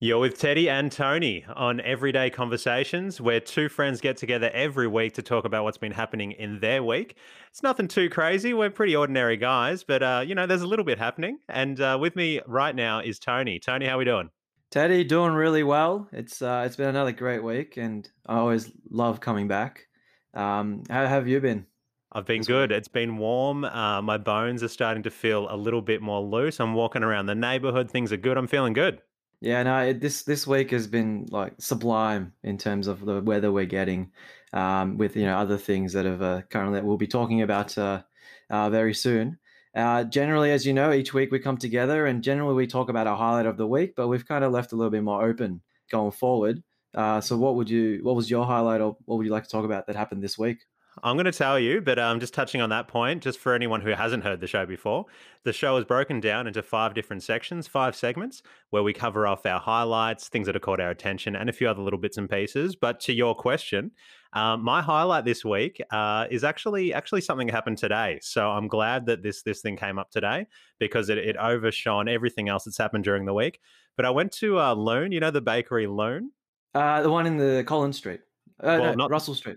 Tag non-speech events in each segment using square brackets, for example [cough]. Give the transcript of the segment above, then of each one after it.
You're with Teddy and Tony on Everyday Conversations, where two friends get together every week to talk about what's been happening in their week. It's nothing too crazy. We're pretty ordinary guys, but uh, you know, there's a little bit happening. And uh, with me right now is Tony. Tony, how are we doing? Teddy, doing really well. It's uh, it's been another great week, and I always love coming back. Um, how have you been? I've been good. It's been warm. Uh, my bones are starting to feel a little bit more loose. I'm walking around the neighborhood. Things are good. I'm feeling good. Yeah, no, it, this this week has been like sublime in terms of the weather we're getting, um, with you know other things that have uh, currently that we'll be talking about uh, uh, very soon. Uh, generally, as you know, each week we come together and generally we talk about our highlight of the week, but we've kind of left a little bit more open going forward. Uh, so, what would you? What was your highlight, or what would you like to talk about that happened this week? I'm going to tell you, but um, just touching on that point, just for anyone who hasn't heard the show before, the show is broken down into five different sections, five segments, where we cover off our highlights, things that have caught our attention, and a few other little bits and pieces. But to your question, um, my highlight this week uh, is actually actually something that happened today. So I'm glad that this this thing came up today because it, it overshone everything else that's happened during the week. But I went to uh, Lune, you know the bakery Lune, uh, the one in the Collins Street, uh, well, no, not, Russell Street.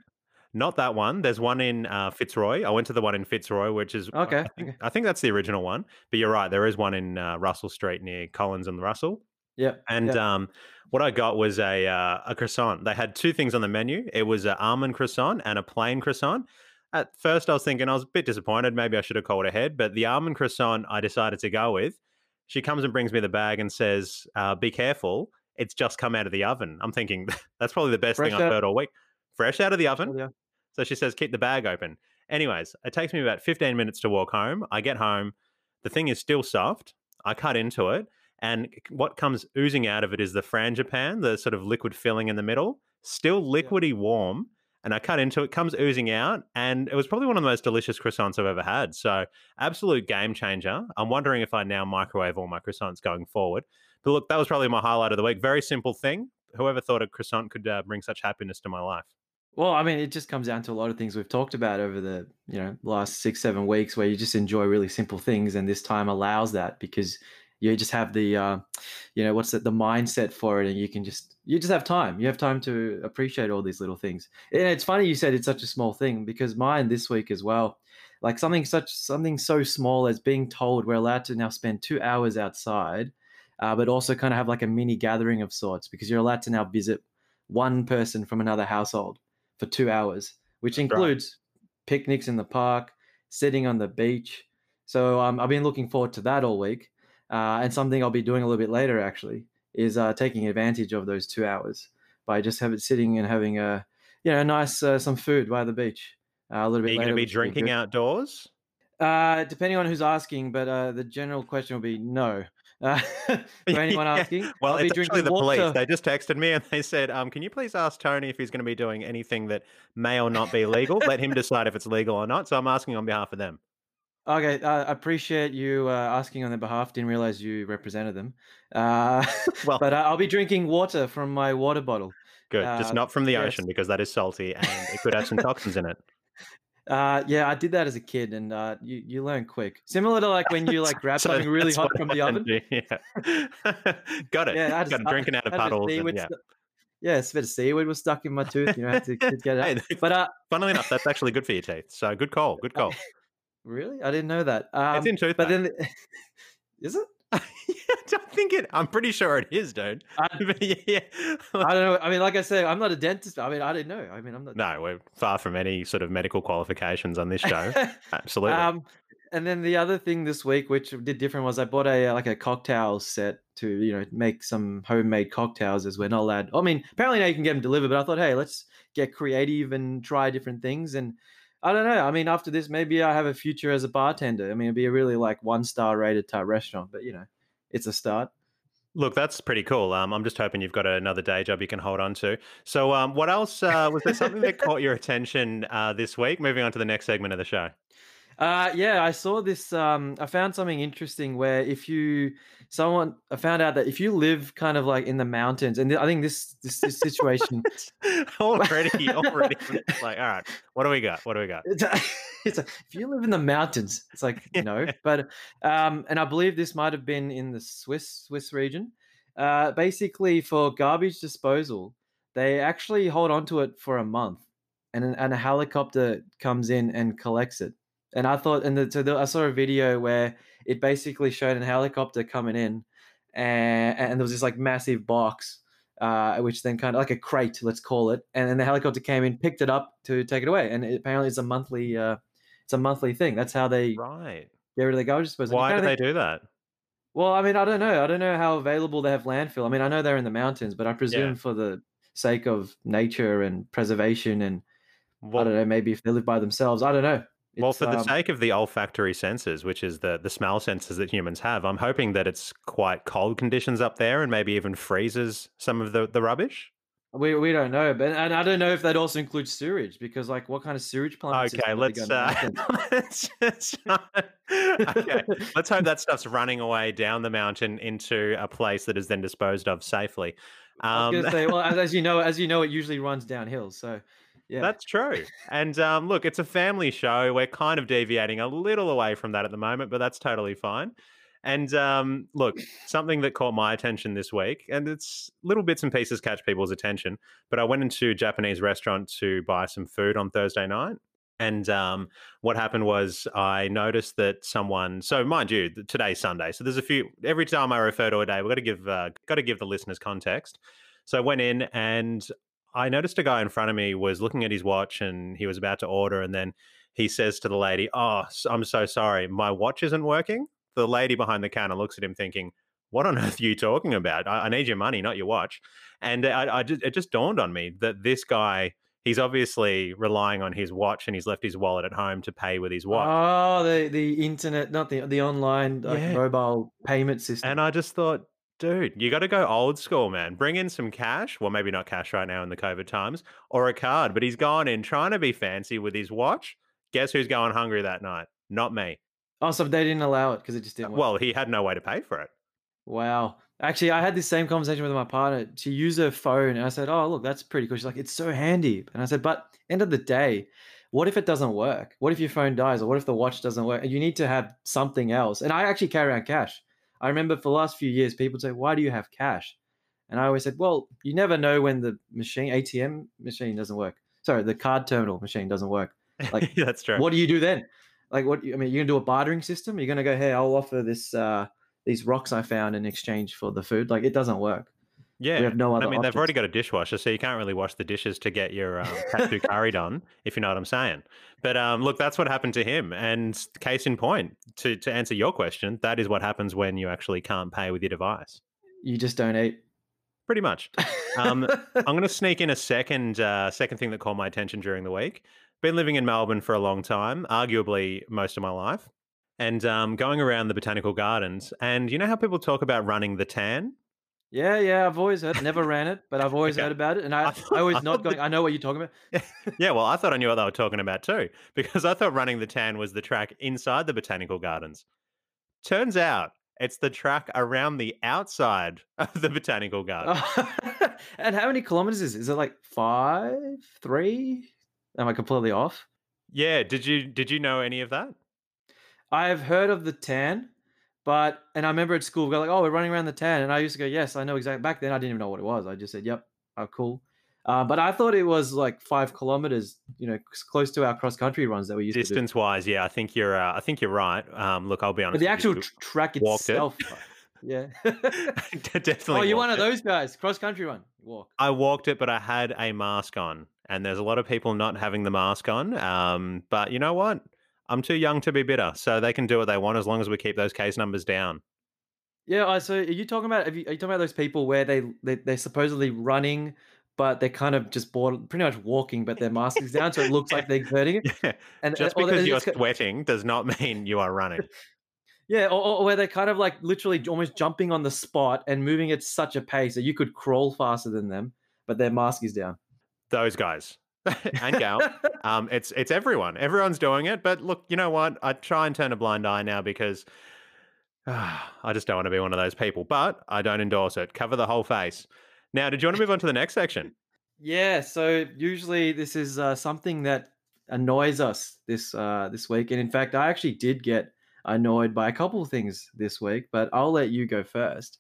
Not that one. There's one in uh, Fitzroy. I went to the one in Fitzroy, which is okay. I think, I think that's the original one. But you're right. There is one in uh, Russell Street near Collins and Russell. Yeah. And yep. Um, what I got was a uh, a croissant. They had two things on the menu. It was an almond croissant and a plain croissant. At first, I was thinking I was a bit disappointed. Maybe I should have called ahead. But the almond croissant, I decided to go with. She comes and brings me the bag and says, uh, "Be careful, it's just come out of the oven." I'm thinking [laughs] that's probably the best Fresh thing I've heard all week. Fresh out of the oven. Yeah. So she says, keep the bag open. Anyways, it takes me about 15 minutes to walk home. I get home. The thing is still soft. I cut into it. And what comes oozing out of it is the frangipane, the sort of liquid filling in the middle, still liquidy warm. And I cut into it, comes oozing out, and it was probably one of the most delicious croissants I've ever had. So, absolute game changer. I'm wondering if I now microwave all my croissants going forward. But look, that was probably my highlight of the week. Very simple thing. Whoever thought a croissant could uh, bring such happiness to my life? Well, I mean, it just comes down to a lot of things we've talked about over the you know last six seven weeks, where you just enjoy really simple things, and this time allows that because you just have the uh, you know what's it the mindset for it, and you can just you just have time. You have time to appreciate all these little things. And it's funny you said it's such a small thing because mine this week as well, like something such something so small as being told we're allowed to now spend two hours outside, uh, but also kind of have like a mini gathering of sorts because you're allowed to now visit one person from another household for two hours, which includes right. picnics in the park, sitting on the beach. So um, I've been looking forward to that all week. Uh, and something I'll be doing a little bit later actually is uh, taking advantage of those two hours by just having sitting and having a you know nice uh, some food by the beach. Uh, a little bit. Are you going to be drinking outdoors? Uh, depending on who's asking, but uh, the general question will be no. Uh, [laughs] for anyone [laughs] yeah. asking, well, I'll it's actually the water. police. They just texted me and they said, um, "Can you please ask Tony if he's going to be doing anything that may or not be legal? Let him [laughs] decide if it's legal or not." So I'm asking on behalf of them. Okay, I uh, appreciate you uh, asking on their behalf. Didn't realize you represented them. Uh, well, but uh, I'll be drinking water from my water bottle. Good, just uh, not from the yes. ocean because that is salty and it could have some toxins in it. Uh, yeah, I did that as a kid, and uh, you you learn quick. Similar to like when you [laughs] like grab so something really hot from the oven. Yeah. [laughs] Got it. Yeah, I just, Got it. drinking out of puddles. And, yeah. yeah, a bit of seaweed was stuck in my tooth. You know, I had to, [laughs] get it out. Hey, but uh, funnily enough, that's actually good for your teeth. So good call. Good call. really, I didn't know that. Um, it's in tooth. But then, is it? I [laughs] don't think it. I'm pretty sure it is, dude. [laughs] I, [laughs] yeah, I don't know. I mean, like I said, I'm not a dentist. I mean, I didn't know. I mean, I'm not. No, we're far from any sort of medical qualifications on this show. Absolutely. Um, and then the other thing this week, which did different, was I bought a like a cocktail set to you know make some homemade cocktails as we're not allowed. I mean, apparently now you can get them delivered, but I thought, hey, let's get creative and try different things and. I don't know. I mean, after this, maybe I have a future as a bartender. I mean, it'd be a really like one star rated type restaurant, but you know, it's a start. Look, that's pretty cool. Um, I'm just hoping you've got another day job you can hold on to. So, um, what else uh, was there something that caught your attention uh, this week? Moving on to the next segment of the show. Uh, yeah, I saw this. Um, I found something interesting where if you, someone, I found out that if you live kind of like in the mountains, and I think this this, this situation [laughs] already, [laughs] already, like, all right, what do we got? What do we got? It's, a, [laughs] it's a, if you live in the mountains, it's like no, but um, and I believe this might have been in the Swiss Swiss region. Uh, basically, for garbage disposal, they actually hold on to it for a month, and an, and a helicopter comes in and collects it. And I thought, and the, so the, I saw a video where it basically showed a helicopter coming in, and, and there was this like massive box, uh, which then kind of like a crate, let's call it, and then the helicopter came in, picked it up to take it away, and it, apparently it's a monthly, uh, it's a monthly thing. That's how they Right. get rid of the garbage disposal. Why do they think- do that? well, I mean, I don't know. I don't know how available they have landfill. I mean, I know they're in the mountains, but I presume for the sake of nature and preservation, and I Well, don't know, maybe if they live by themselves, I don't know. Well, for the um, sake of the olfactory senses, which is the the smell senses that humans have, I'm hoping that it's quite cold conditions up there and maybe even freezes some of the, the rubbish. we we don't know, but and I don't know if that also includes sewage because, like, what kind of sewage plant? Okay, let's uh, [laughs] let's just, okay. Let's hope that stuff's running away down the mountain into a place that is then disposed of safely. I was Um, gonna say, well, [laughs] as, as you know, as you know, it usually runs downhill. So, yeah, That's true. And um, look, it's a family show. We're kind of deviating a little away from that at the moment, but that's totally fine. And um, look, something that caught my attention this week, and it's little bits and pieces catch people's attention, but I went into a Japanese restaurant to buy some food on Thursday night. And um, what happened was I noticed that someone. So, mind you, today's Sunday, so there's a few. Every time I refer to a day, we've got to give uh, got to give the listeners context. So I went in and I noticed a guy in front of me was looking at his watch and he was about to order. And then he says to the lady, Oh, I'm so sorry. My watch isn't working. The lady behind the counter looks at him thinking, What on [laughs] earth are you talking about? I, I need your money, not your watch. And uh, I, I just, it just dawned on me that this guy, he's obviously relying on his watch and he's left his wallet at home to pay with his watch. Oh, the the internet, not the the online like, Yeah. mobile payment system. And I just thought, dude, you got to go old school, man. Bring in some cash. Well, maybe not cash right now in the COVID times, or a card. But he's gone in trying to be fancy with his watch. Guess who's going hungry that night? Not me. oh, so they didn't allow it because it just uh, didn't work. Well, he had no way to pay for it. Wow. Actually, I had this same conversation with my partner. She used her phone, and I said, "Oh, look, that's pretty cool." She's like, "It's so handy," and I said, "But end of the day, what if it doesn't work? What if your phone dies, or what if the watch doesn't work? And you need to have something else." And I actually carry around cash. I remember for the last few years, people say, "Why do you have cash?" And I always said, "Well, you never know when the machine ATM machine doesn't work. Sorry, the card terminal machine doesn't work. [laughs] Like, That's true. What do you do then? Like, what? I mean, you're gonna do a bartering system? You're gonna go, "Hey, I'll offer this." uh these rocks I found in exchange for the food. Like it doesn't work. Yeah. We have no other. I mean, they've already got a dishwasher, so you can't really wash the dishes to get your um, katsu curry done, if you know what I'm saying. But um, look, that's what happened to him. And case in point, to, to answer your question, that is what happens when you actually can't pay with your device. You just don't eat. Pretty much. Um, I'm going [laughs] to sneak in a second uh, second thing that caught my attention during the week. Been living in Melbourne for a long time, arguably most of my life, and um, going around the botanical gardens. And you know how people talk about running the tan? Yeah, yeah. I've always heard. Never ran it, but I've always Okay. heard about it, and I, I I, thought- always I not going. that- I know what you're talking about. [laughs] yeah, well, I thought I knew what they were talking about too, [laughs] because I thought running the tan was the track inside the botanical gardens. Turns out it's the track around the outside [laughs] of the botanical garden. and how many kilometers is it? Is it like five, three? Am I completely off? Yeah, did you did you know any of that? I've heard of the tan, but and I remember at school we go like, "Oh, we're running around the tan," and I used to go, "Yes, I know exactly." Back then, I didn't even know what it was. I just said, "Yep, oh, cool." Uh, but I thought it was like five kilometers, you know, close to our cross country runs that we used to do. Distance wise, yeah, I think you're uh, I think you're right. Um, look, I'll be honest. But the actual tr- track walked it. itself, uh, yeah. [laughs] [laughs] definitely. oh, you're one walked of it. those guys, cross country run, walk. I walked it, but I had a mask on, and there's a lot of people not having the mask on. Um, but you know what? I'm too young to be bitter, so they can do what they want as long as we keep those case numbers down. Yeah. I so are you talking about? Are you, are you talking about those people where they, they they're supposedly running, but they're kind of just bored, pretty much walking, but their mask is down, so it looks like they're hurting it. [laughs] Yeah. And uh, Just or they- because you're sweating does not [laughs] mean you are running. [laughs] Yeah, or, or where they're kind of like literally almost jumping on the spot and moving at such a pace that you could crawl faster than them, but their mask is down. Those guys [laughs] and gal. Um, it's it's everyone. Everyone's doing it. But look, you know what? I try and turn a blind eye now because ah, [sighs] I just don't want to be one of those people. But I don't endorse it. Cover the whole face. Now, did you want to move on to the next section? [laughs] yeah, so usually this is uh, something that annoys us this uh, this week, and in fact, I actually did get annoyed by a couple of things this week, but I'll let you go first.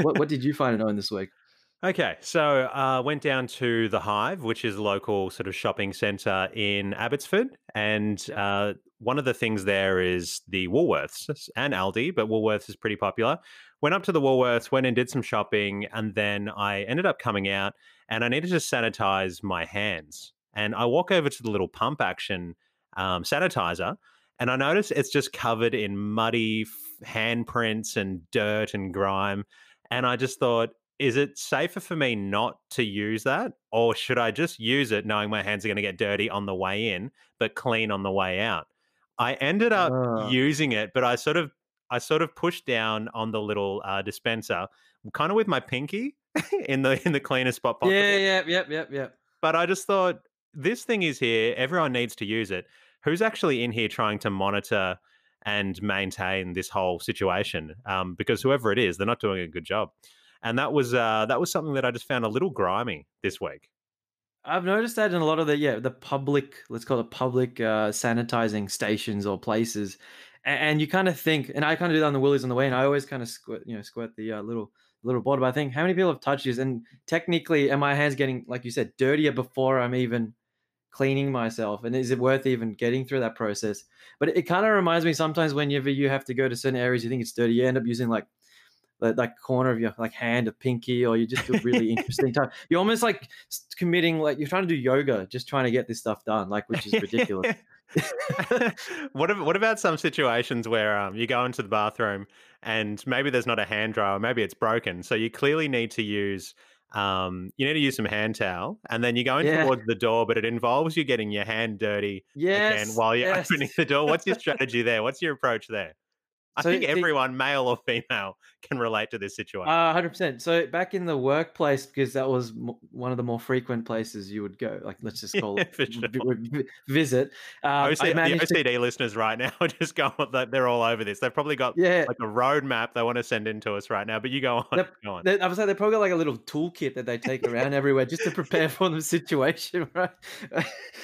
what what did you find annoying this week? Okay, so uh, went down to the Hive, which is a local sort of shopping centre in Abbotsford, and uh, one of the things there is the Woolworths and Aldi, but Woolworths is pretty popular. Went up to the Woolworths, went and did some shopping, and then I ended up coming out, and I needed to sanitize my hands. And I walk over to the little pump action um, sanitizer, and I notice it's just covered in muddy f- handprints and dirt and grime. And I just thought, is it safer for me not to use that? Or should i just use it knowing my hands are going to get dirty on the way in but clean on the way out? I ended up Uh, using it but i sort of i sort of pushed down on the little uh, dispenser kind of with my pinky [laughs] in the in the cleanest spot possible. yeah, yeah, yep, yep, yep. but i just thought this thing is here everyone needs to use it. Who's actually in here trying to monitor and maintain this whole situation? Um, because whoever it is they're not doing a good job and that was uh, that was something that I just found a little grimy this week. I've noticed that in a lot of the yeah the public let's call it public uh, sanitizing stations or places, and, and you kind of think, and I kind of do that on the Woolies on the way, and I always kind of squirt you know squirt the uh, little little bottle. But I think how many people have touched this, and technically, are my hands getting like you said dirtier before I'm even cleaning myself, and is it worth even getting through that process? But it, it kind of reminds me sometimes whenever you have to go to certain areas, you think it's dirty, you end up using like that, that corner of your like hand, a pinky, or you just do really [laughs] interesting time. You're almost like committing, like you're trying to do yoga, just trying to get this stuff done, like which is ridiculous. [laughs] what what about some situations where um, you go into the bathroom and maybe there's not a hand dryer, maybe it's broken, so you clearly need to use um, you need to use some hand towel, and then you go in Yeah. towards the door, but it involves you getting your hand dirty again yes, while you're [laughs] yes. opening the door. What's your strategy there? What's your approach there? I So think the- everyone, male or female, [laughs] can relate to this situation. Uh, hundred percent. So back in the workplace, because that was m- one of the more frequent places you would go. Like let's just [laughs] call Yeah, it sure. vi- visit. Um, OC, I the managed to, OCD listeners right now are [laughs] just going, they're all over this. They've probably got yeah. like a roadmap they want to send in to us right now, but you go on. Yep. Go on. They, I was like, they probably got like a little toolkit that they take around everywhere just to prepare for the situation, right?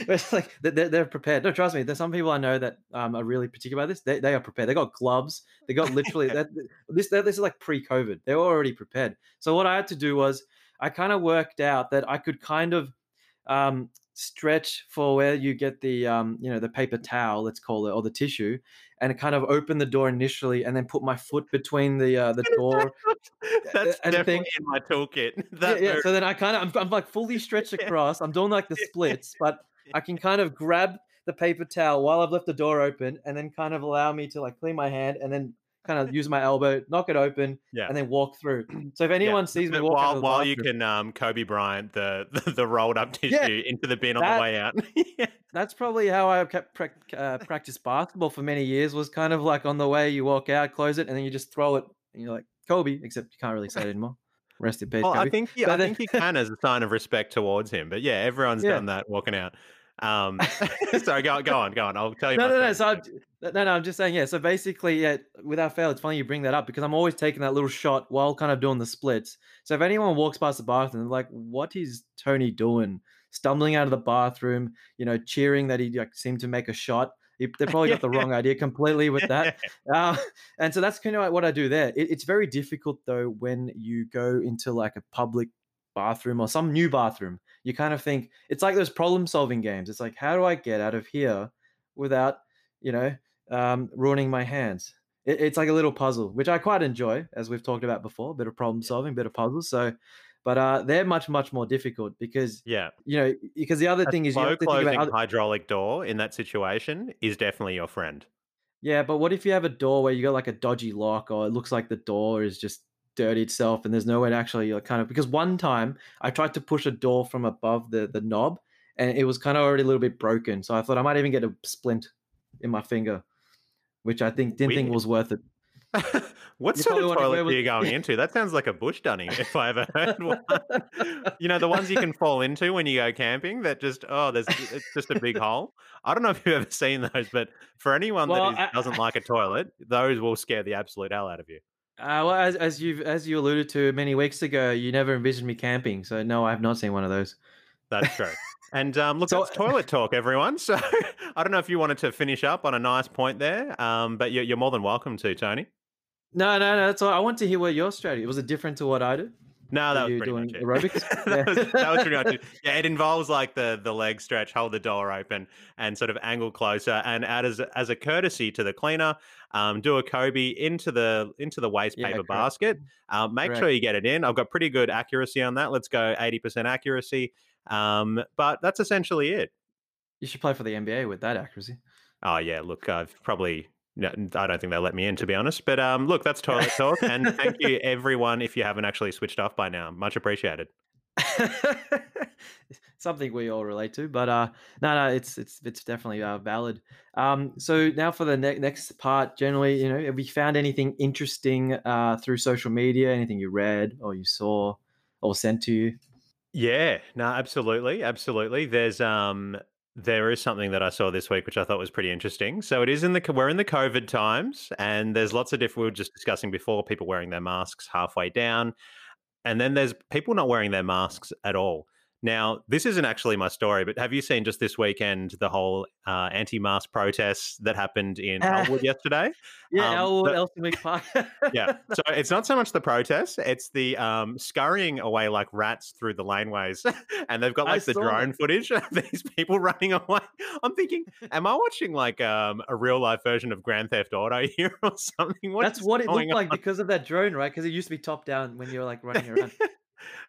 it's like they- they're, they're prepared. No, trust me. There's some people I know that um, are really particular about this. They, they are prepared. They got gloves. They got literally that. This that, this is like pre-COVID. They were already prepared. So what I had to do was I kind of worked out that I could kind of um, stretch for where you get the um, you know the paper towel, let's call it, or the tissue, and kind of open the door initially, and then put my foot between the uh, the door [laughs] That's and definitely thing- in my toolkit. [laughs] yeah, That yeah. So then I kind of I'm, I'm like fully stretched [laughs] across. I'm doing like the splits, but I can kind of grab the paper towel while I've left the door open, and then kind of allow me to like clean my hand, and then kind of use my elbow, knock it open, Yeah. and then walk through. [clears throat] So if Yeah, anyone sees me walk while while you can um, Kobe Bryant the, [laughs] the the rolled up tissue Yeah, into the bin on the way out. [laughs] Yeah. that's probably how I kept prac uh, practiced basketball for many years. Was kind of like on the way you walk out, close it, and then you just throw it, and you're like Kobe, except you can't really say it anymore. Rest in peace, Well, Kobe. I think yeah, But I then- think you can as a sign of respect towards him. But yeah, everyone's Yeah. done that walking out. Um, [laughs] sorry, go go on, go on. I'll tell you. no, no, no. So no, no. I'm just saying, yeah. So basically, yeah. Without fail, it's funny you bring that up because I'm always taking that little shot while kind of doing the splits. So if anyone walks past the bathroom, they're like, "What is Tony doing? Stumbling out of the bathroom, you know, cheering that he like seemed to make a shot." They probably got the wrong idea completely with that. [laughs] Uh, and so that's kind of like what I do there. It, it's very difficult though when you go into like a public bathroom or some new bathroom. You kind of think it's like those problem solving games. It's like, how do I get out of here without, you know, um, ruining my hands? It, it's like a little puzzle, which I quite enjoy, as we've talked about before. A bit of problem solving, a bit of puzzles. So, but uh, they're much much more difficult because Yeah, you know because the other a thing is you have to think about other, hydraulic door in that situation is definitely your friend. Yeah, but what if you have a door where you got like a dodgy lock, or it looks like the door is just dirty itself, and there's no way to actually like, kind of because one time I tried to push a door from above the the knob, and it was kind of already a little bit broken, so I thought I might even get a splint in my finger, which I think didn't think was worth it. [laughs] what You sort of toilet are with- you going [laughs] into? That sounds like a bush dunny if I ever heard one. [laughs] you know, the ones you can fall into when you go camping that just, oh, there's it's just a big hole. I don't know if you've ever seen those, but for anyone Well, that is, I- doesn't like a toilet, those will scare the absolute hell out of you. Uh, well, as as you as you alluded to many weeks ago, you never envisioned me camping, so no, I have not seen one of those. That's true. And um, look, So- that's toilet talk, everyone. So [laughs] I don't know if you wanted to finish up on a nice point there, um, but you're, you're more than welcome to, Tony. No, no, no. That's all. I want to hear what your strategy was. It different to what I did? No, Were that was you pretty doing much it. aerobics? [laughs] that, was, Yeah. that was pretty much it. [laughs] Yeah, it involves like the the leg stretch, hold the door open, and sort of angle closer. And add as as a courtesy to the cleaner, um, do a Kobe into the into the waste Yeah, paper correct. basket. Um, make sure you get it in. I've got pretty good accuracy on that. Let's go eighty percent accuracy. Um, but that's essentially it. You should play for the NBA with that accuracy. Oh yeah, look, I've probably no, I don't think they'll let me in to be honest. But um, look, that's toilet talk, and thank you [laughs] everyone if you haven't actually switched off by now. Much appreciated. [laughs] Something we all relate to, but uh, no, no, it's it's it's definitely uh, valid. Um, so now for the ne- next part, generally, you know, have you found anything interesting uh, through social media? Anything you read or you saw or sent to you? Yeah, no, absolutely, absolutely. There's um there is something that I saw this week which I thought was pretty interesting. So it is in the we're in the COVID times and there's lots of different we were just discussing before people wearing their masks halfway down and then there's people not wearing their masks at all. Now, this isn't actually my story, but have you seen just this weekend the whole uh, anti-mask protests that happened in Ah. Elwood yesterday? [laughs] Yeah, Um, Elwood, the- Elton Park. yeah. So [laughs] it's not so much the protests; it's the um, scurrying away like rats through the laneways, [laughs] and they've got I like the saw drone footage of these people running away. I'm thinking, am I watching like um, a real life version of Grand Theft Auto here or something? What That's what it looked like because of that drone, right? Because it used to be top down when you were like running around.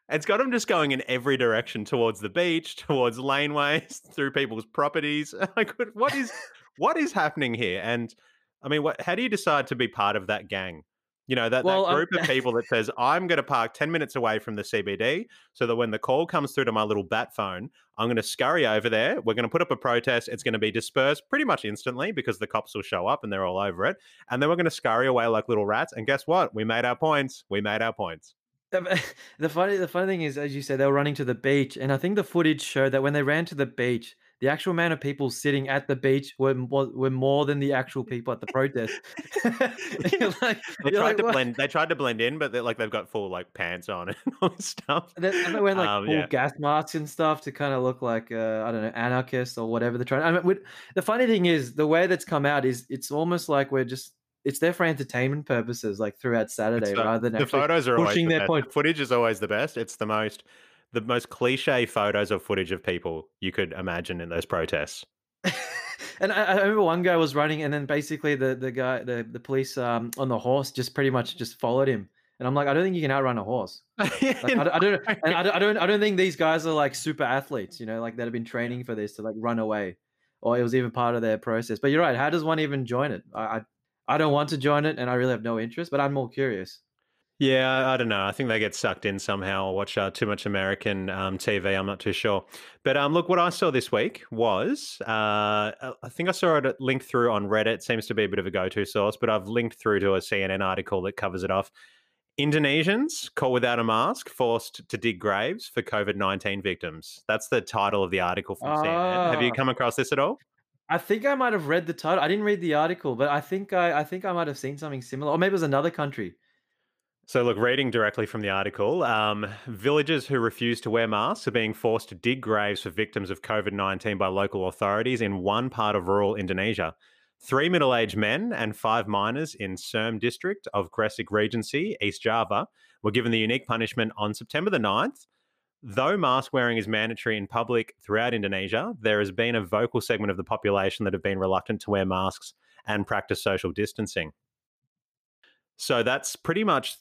It's got them just going in every direction towards the beach, [laughs] towards laneways, [laughs] through people's properties. [laughs] Like, what- what is what is happening here? And I mean, what? How do you decide to be part of that gang? You know that, Well, that um, group of people that says I'm going to park ten minutes away from the CBD, so that when the call comes through to my little bat phone, I'm going to scurry over there. We're going to put up a protest. It's going to be dispersed pretty much instantly because the cops will show up and they're all over it. And then we're going to scurry away like little rats. And guess what? We made our points. We made our points. The [laughs] the funny the funny thing is, as you said, they were running to the beach, and I think the footage showed that when they ran to the beach, the actual amount of people sitting at the beach were were more than the actual people at the protest. [laughs] [laughs] Like- They tried like, to "What?" blend. They tried to blend in, but they're like they've got full like pants on and all this stuff. And then- and they wearing like Um, full yeah. gas masks and stuff to kind of look like uh, I don't know anarchists or whatever they're trying. I mean, the funny thing is the way that's come out is it's almost like we're just it's there for entertainment purposes, like throughout Saturday, uh, rather than the photos are pushing the their best. point. The footage is always the best. It's the most the most cliche photos of footage of people you could imagine in those protests. [laughs] and I, I remember one guy was running, and then basically the the guy, the the police um, on the horse, just pretty much just followed him. And I'm like, I don't think you can outrun a horse. [laughs] Like, I, don't- I don't, and I, don't, I don't, I don't think these guys are like super athletes, you know, like that have been training for this to like run away, or it was even part of their process. But you're right. How does one even join it? I, I, don't want to join it, and I really have no interest. But I'm more curious. Yeah, I don't know. I think they get sucked in somehow or watch uh, too much American um, TV. I'm not too sure. But um, look, what I saw this week was uh, I think I saw it linked through on Reddit. Seems to be a bit of a go to source, but I've linked through to a CNN article that covers it off. Indonesians caught without a mask forced to dig graves for COVID 19 victims. That's the title of the article from CNN. Have you Ah. come across this at all? I think I might have read the title. I didn't read the article, but I think I, I think I might have seen something similar, or maybe it was another country. So, look, reading directly from the article, um, villagers who refuse to wear masks are being forced to dig graves for victims of COVID 19 by local authorities in one part of rural Indonesia. Three middle aged men and five minors in Serm district of Gresik Regency, East Java, were given the unique punishment on September the 9th. Though mask wearing is mandatory in public throughout Indonesia, there has been a vocal segment of the population that have been reluctant to wear masks and practice social distancing. So that's pretty much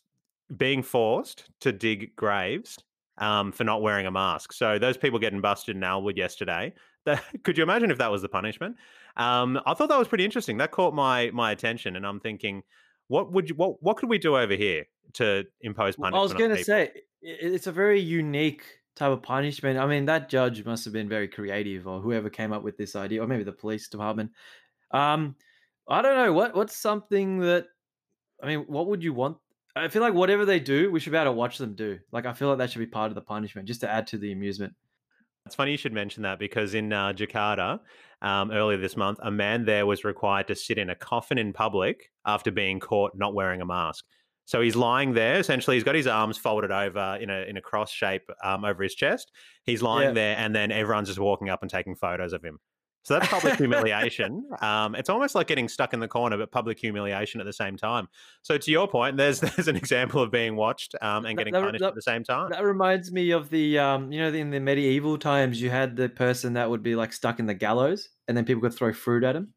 being forced to dig graves um, for not wearing a mask. So those people getting busted in Elwood yesterday. [laughs] That, could you imagine if that was the punishment? Um, I thought that was pretty interesting. That caught my my attention, and I'm thinking, what would you, what what could we do over here to impose punishment? I was going to say it's a very unique type of punishment. I mean, that judge must have been very creative, or whoever came up with this idea, or maybe the police department. Um, I don't know what what's something that I mean, what would you want? I feel like whatever they do, we should be able to watch them do. Like, I feel like that should be part of the punishment, just to add to the amusement. It's funny you should mention that because in uh, Jakarta um, earlier this month, a man there was required to sit in a coffin in public after being caught not wearing a mask. So he's lying there. Essentially, he's got his arms folded over in a in a cross shape um, over his chest. He's lying Yeah. there, and then everyone's just walking up and taking photos of him. So that's public [laughs] humiliation. Um, it's almost like getting stuck in the corner, but public humiliation at the same time. So to your point, there's [laughs] there's an example of being watched um, and That- getting that- punished that- at the same time. That reminds me of the um, you know, in the medieval times, you had the person that would be like stuck in the gallows, and then people could throw fruit at him.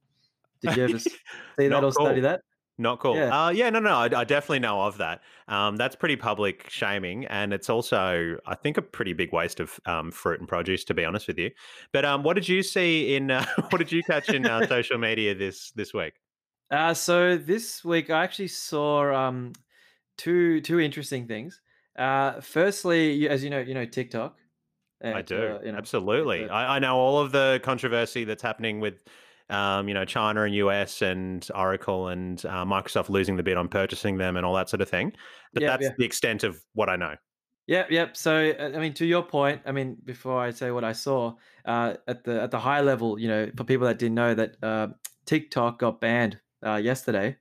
Did you ever [laughs] see that or study that? Not cool. Yeah. Uh, yeah, no, no, I, I definitely know of that. Um, that's pretty public shaming, and it's also, I think, a pretty big waste of um, fruit and produce, to be honest with you. But um, what did you see in? Uh, [laughs] what did you catch in uh, social media this this week? Uh, so this week I actually saw um, two two interesting things. Uh, firstly, as you know, you know TikTok. I do uh, you know, absolutely. I, I know all of the controversy that's happening with, um, you know, China and US and Oracle and uh, Microsoft losing the bid on purchasing them and all that sort of thing. But Yeah, that's yeah. the extent of what I know. Yep, yep. So uh, I mean, to your point, I mean, before I say what I saw, uh, at the at the high level, you know, for people that didn't know that uh, TikTok got banned uh, yesterday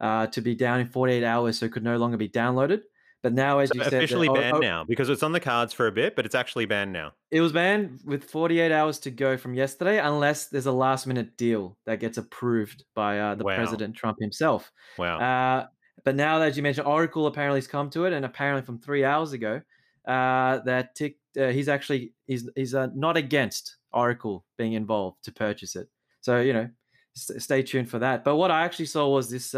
uh, to be down in 48 hours, so it could no longer be downloaded. But now, as So you said, officially oh, banned oh, now because it's on the cards for a bit, but it's actually banned now. it was banned with 48 hours to go from yesterday, unless there's a last minute deal that gets approved by uh, the Wow. President Trump himself. Wow. Uh, but now, as you mentioned, Oracle apparently has come to it, and apparently from three hours ago, uh, that Tik, uh, he's actually he's he's uh, not against Oracle being involved to purchase it. So you know, st- stay tuned for that. But what I actually saw was this.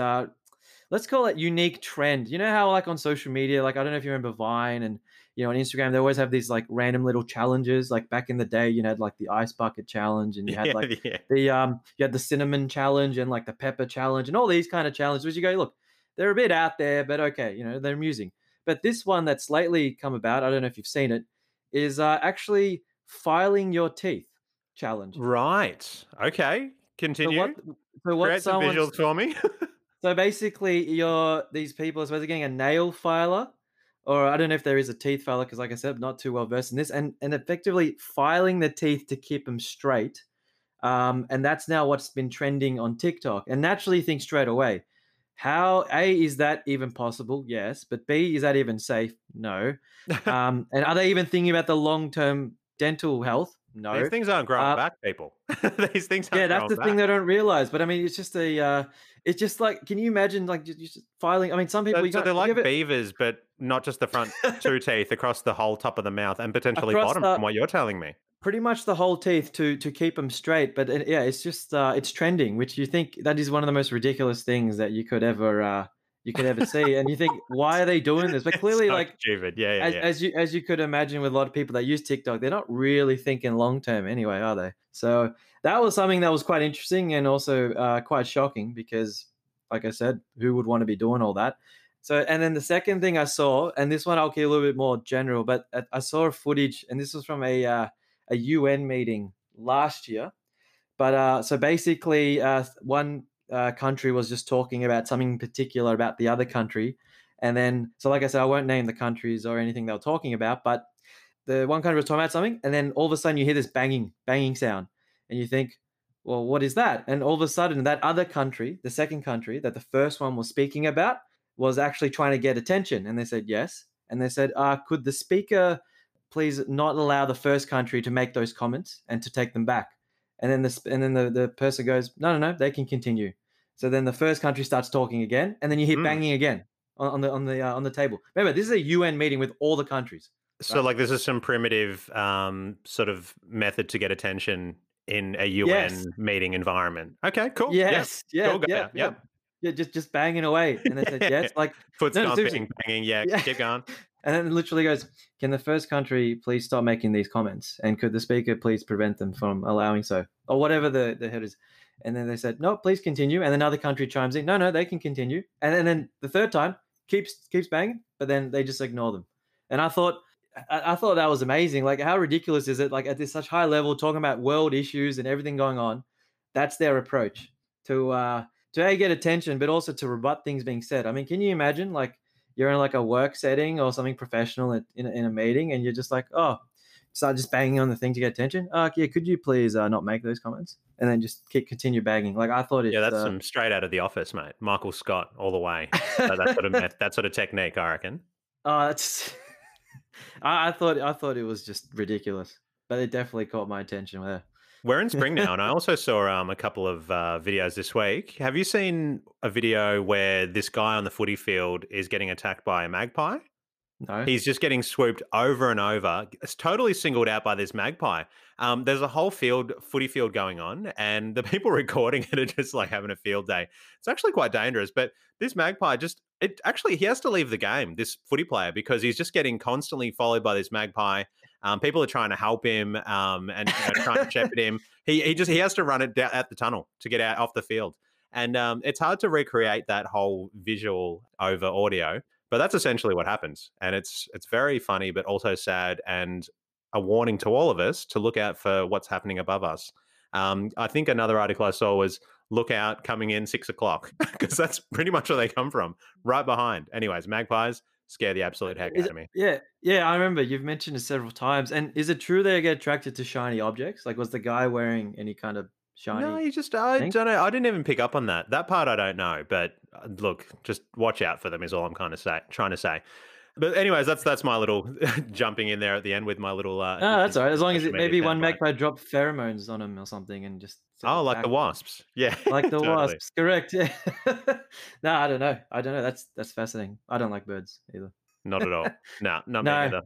Let's call it unique trend. You know how like on social media, like I don't know if you remember Vine and you know on Instagram, they always have these like random little challenges. Like back in the day, you had like the ice bucket challenge, and you had [laughs] like yeah. the um you had the cinnamon challenge and like the pepper challenge and all these kind of challenges which you go look they're a bit out there but okay you know they're amusing but this one that's lately come about i don't know if you've seen it is uh, actually filing your teeth challenge Right. Okay. so Continue. what so what Create some visuals for me. [laughs] so basically you're these people are supposed to getting a nail filer or i don't know if there is a teeth filer because like i said I'm not too well versed in this and and effectively filing the teeth to keep them straight um, and that's now what's been trending on tiktok and naturally think straight away. How a is that even possible? Yes but b is that even safe? No. [laughs] Um, and are they even thinking about the long-term dental health no [laughs] These things aren't growing Uh, back, people. These things yeah, that's the thing they don't realize. But I mean, it's just a, uh, it's just like, can you imagine like just, just filing? I mean, some people so, you so they're like beavers, but not just the front two [laughs] teeth, across the whole top of the mouth and potentially Across bottom, the- from what you're telling me. pretty much the whole teeth to to keep them straight. But it, yeah, it's just uh, it's trending, which you think that is one of the most ridiculous things that you could ever uh, you could ever see, and you think why are they doing this? But clearly, so like stupid. Yeah, yeah, as, yeah. as you as you could imagine with a lot of people that use TikTok, they're not really thinking long term anyway, are they? So that was something that was quite interesting and also uh, quite shocking because, like I said, who would want to be doing all that? So and then the second thing I saw, and this one I'll keep a little bit more general, but I- saw a footage, and this was from a uh, a UN meeting last year. But uh, so basically, uh, one uh, country was just talking about something particular about the other country, and then, so like I said, I won't name the countries or anything they were talking about, but the one country was talking about something, and then all of a sudden you hear this banging, banging sound, and you think, well, what is that? And all of a sudden, that other country, the second country that the first one was speaking about, was actually trying to get attention. And they said yes. And they said, uh, could the speaker please not allow the first country to make those comments and to take them back? And then the and then the, the person goes, no, no, no, they can continue. So then the first country starts talking again, and then you hear Hmm. banging again on, on the on the uh, on the table. Remember, this is a UN meeting with all the countries. So, right. like, this is some primitive um, sort of method to get attention in a UN Yes. meeting environment. Okay, cool. Yeah. Yes, yeah, Cool, go yeah, yeah, yeah, just just banging away. And they said yes, [laughs] like, Foot no, stomping, banging. Yeah, Yeah. keep going. And then literally goes, "Can the first country please stop making these comments? And could the speaker please prevent them from allowing so, or whatever the the head is." And then they said, "No, please continue." And another country chimes in, "No, no, they can continue." And then, then the third time keeps keeps banging, but then they just ignore them. And I thought. I I thought that was amazing. Like, how ridiculous is it? Like, at this such high level, talking about world issues and everything going on, that's their approach to uh, to a get attention, but also to rebut things being said. I mean, can you imagine like you're in like a work setting or something professional at, in, a, in a meeting, and you're just like, oh, start just banging on the thing to get attention. Uh, yeah, could you please uh, not make those comments, and then just keep continue banging. Like I thought it. Yeah, that's uh, some straight out of the office, mate. Michael Scott, all the way. So that sort of [laughs] meth- that sort of technique, I reckon. Oh, that's. [laughs] I, I thought I thought it was just ridiculous, but it definitely caught my attention there. We're in spring now, and I [laughs] also saw um, a couple of uh, videos this week. Have you seen a video where this guy on the footy field is getting attacked by a magpie? No. He's just getting swooped over and over. It's totally singled out by this magpie. Um, there's a whole field, footy field going on, and the [laughs] people recording it are just like having a field day. It's actually quite dangerous. But this magpie just, it actually, he has to leave the game, this footy player, because he's just getting constantly followed by this magpie. Um, people are trying to help him um, and you know, trying to shepherd him. He, he just, he has to run it down at the tunnel to get out off the field. And um, it's hard to recreate that whole visual over audio. But that's essentially what happens, and it's it's very funny, but also sad, and a warning to all of us to look out for what's happening above us. Um, I think another article I saw was look out coming in six o'clock [laughs] because that's pretty much where they come from, right behind. Anyways, magpies scare the absolute heck Is out it- of me. yeah, yeah, I remember you've mentioned it several times. And is it true they get attracted to shiny objects? Like, was the guy wearing any kind of shiny? No, you just I thing? don't know. I didn't even pick up on that. That part I don't know. But uh, look, just watch out for them is all I'm kind of say trying to say. But anyways, that's that's my little [laughs] jumping in there at the end with my little. Uh, No, that's all right. As long as it, maybe one magpie dropped pheromones on him or something and just. Oh, like the wasps. Yeah, [laughs] Like [laughs] the totally. wasps, correct? Yeah. no, I don't know. I don't know. That's that's fascinating. I don't like birds either. Not at all. No, not No. me either.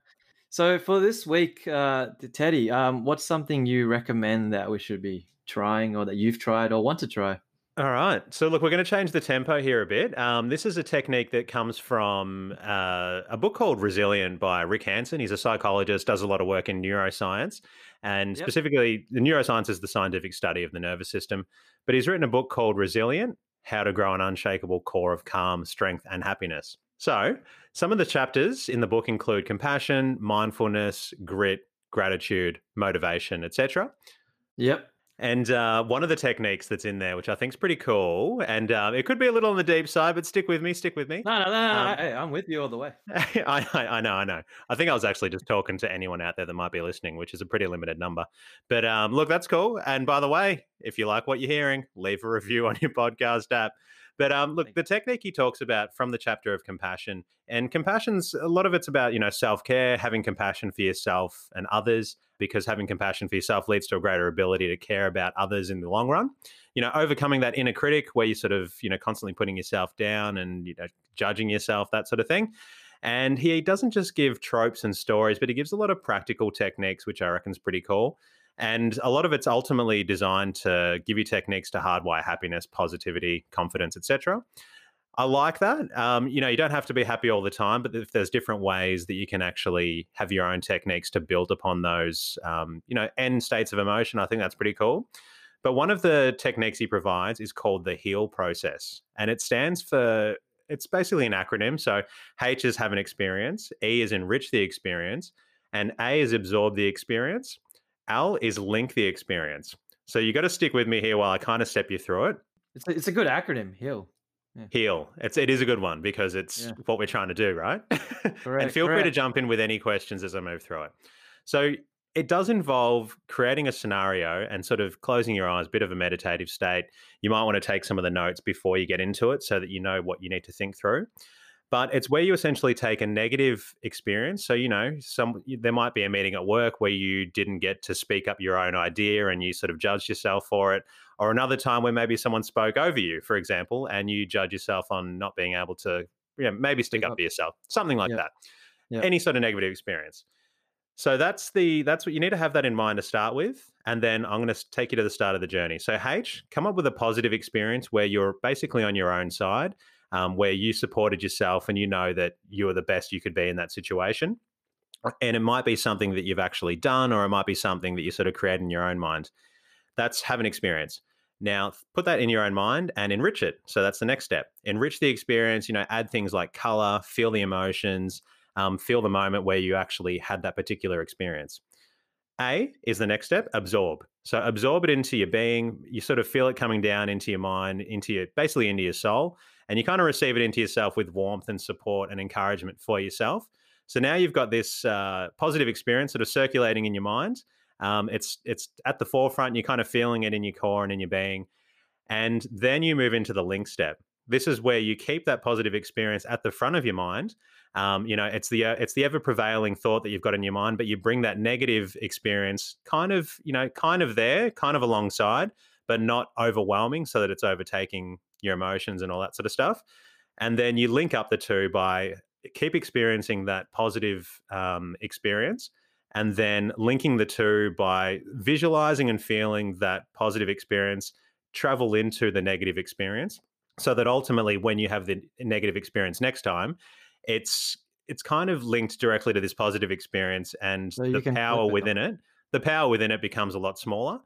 So for this week, uh, Teddy, um, what's something you recommend that we should be trying, or that you've tried, or want to try? All right. So, look, we're going to change the tempo here a bit. Um, this is a technique that comes from uh, a book called Resilient by Rick Hanson. He's a psychologist, does a lot of work in neuroscience. And Yep. specifically, the neuroscience is the scientific study of the nervous system. But he's written a book called Resilient How to Grow an Unshakable Core of Calm, Strength, and Happiness. So, some of the chapters in the book include compassion, mindfulness, grit, gratitude, motivation, etc. Yep. And uh, one of the techniques that's in there, which I think is pretty cool, and um, it could be a little on the deep side, but stick with me, stick with me. No, no, no, no. Um, hey, I'm with you all the way. [laughs] I, I, I know, I know. I think I was actually just talking to anyone out there that might be listening, which is a pretty limited number. But um, look, that's cool. And by the way, if you like what you're hearing, leave a review on your [laughs] podcast app. But um, look, the technique he talks about from the chapter of compassion, and compassion's a lot of it's about you know self care, having compassion for yourself and others, because having compassion for yourself leads to a greater ability to care about others in the long run. You know, overcoming that inner critic where you sort of you know constantly putting yourself down and you know judging yourself, that sort of thing. And he doesn't just give tropes and stories, but he gives a lot of practical techniques, which I reckon is pretty cool. And a lot of it's ultimately designed to give you techniques to hardwire happiness, positivity, confidence, etc. I like that. Um, you know, you don't have to be happy all the time, but if there's different ways that you can actually have your own techniques to build upon those, um, you know, end states of emotion, I think that's pretty cool. But one of the techniques he provides is called the HEAL process, and it stands for it's basically an acronym. So H is have an experience, E is enrich the experience, and A is absorb the experience. L is link the experience. So you got to stick with me here while I kind of step you through it. It's a, it's a good acronym, Hill. Heal. It's it is a good one because it's Yeah. what we're trying to do, right? [laughs] and Correct, feel free to jump in with any questions as I move through it. So it does involve creating a scenario and sort of closing your eyes, bit of a meditative state. You might want to take some of the notes before you get into it so that you know what you need to think through. But it's where you essentially take a negative experience. So, you know, some there might be a meeting at work where you didn't get to speak up your own idea and you sort of judged yourself for it. Or another time where maybe someone spoke over you, for example, and you judge yourself on not being able to, you know, maybe stick up up. for yourself, something like Yeah. that. Yeah. Any sort of negative experience. So that's the that's what you need to have that in mind to start with, and then I'm going to take you to the start of the journey. So H, come up with a positive experience where you're basically on your own side, um, where you supported yourself and you know that you are the best you could be in that situation. And it might be something that you've actually done, or it might be something that you sort of create in your own mind. That's have an experience. Now, put that in your own mind and enrich it. So that's the next step. Enrich the experience. You know, add things like color, feel the emotions, um, feel the moment where you actually had that particular experience. A is the next step, absorb. So absorb it into your being. You sort of feel it coming down into your mind, into your basically into your soul, and you kind of receive it into yourself with warmth and support and encouragement for yourself. So now you've got this uh, positive experience sort of circulating in your mind. Um, it's it's at the forefront. You're kind of feeling it in your core and in your being, and then you move into the link step. This is where you keep that positive experience at the front of your mind. Um, you know, it's the uh, it's the ever prevailing thought that you've got in your mind, but you bring that negative experience kind of you know kind of there, kind of alongside, but not overwhelming, so that it's overtaking your emotions and all that sort of stuff. And then you link up the two by keep experiencing that positive um, experience and then linking the two by visualizing and feeling that positive experience travel into the negative experience so that ultimately when you have the negative experience next time it's it's kind of linked directly to this positive experience and so the power within it the power within it becomes a lot smaller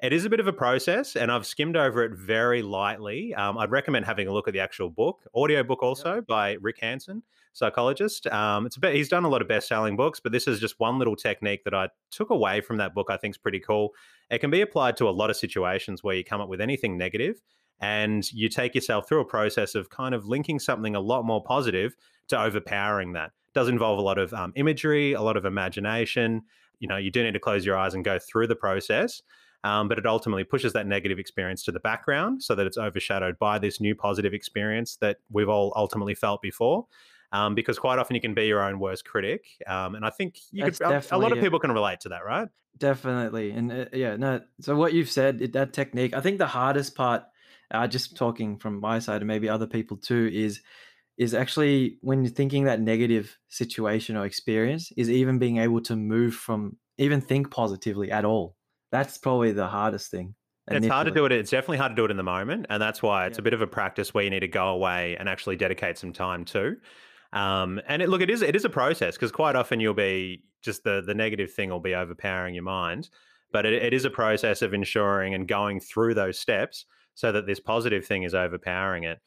it is a bit of a process and i've skimmed over it very lightly um, i'd recommend having a look at the actual book audio book also by rick hanson psychologist. Um, it's a bit, he's done a lot of best selling books, but this is just one little technique that I took away from that book. I think is pretty cool. It can be applied to a lot of situations where you come up with anything negative and you take yourself through a process of kind of linking something a lot more positive to overpowering that. It does involve a lot of um, imagery, a lot of imagination. You know, you do need to close your eyes and go through the process. Um, but it ultimately pushes that negative experience to the background so that it's overshadowed by this new positive experience that we've all ultimately felt before um, because quite often you can be your own worst critic. Um, and I think you could, a lot of people can relate to that, right? Definitely. And uh, yeah, no. So what you've said, that technique, I think the hardest part, uh, just talking from my side and maybe other people too, is is actually when you're thinking that negative situation or experience, is even being able to move from even think positively at all. That's probably the hardest thing. It's hard to do it. It's definitely hard to do it in the moment, and that's why it's yeah. a bit of a practice where you need to go away and actually dedicate some time to. Um, and it, look, it is it is a process because quite often you'll be just the the negative thing will be overpowering your mind, but it, it is a process of ensuring and going through those steps so that this positive thing is overpowering it.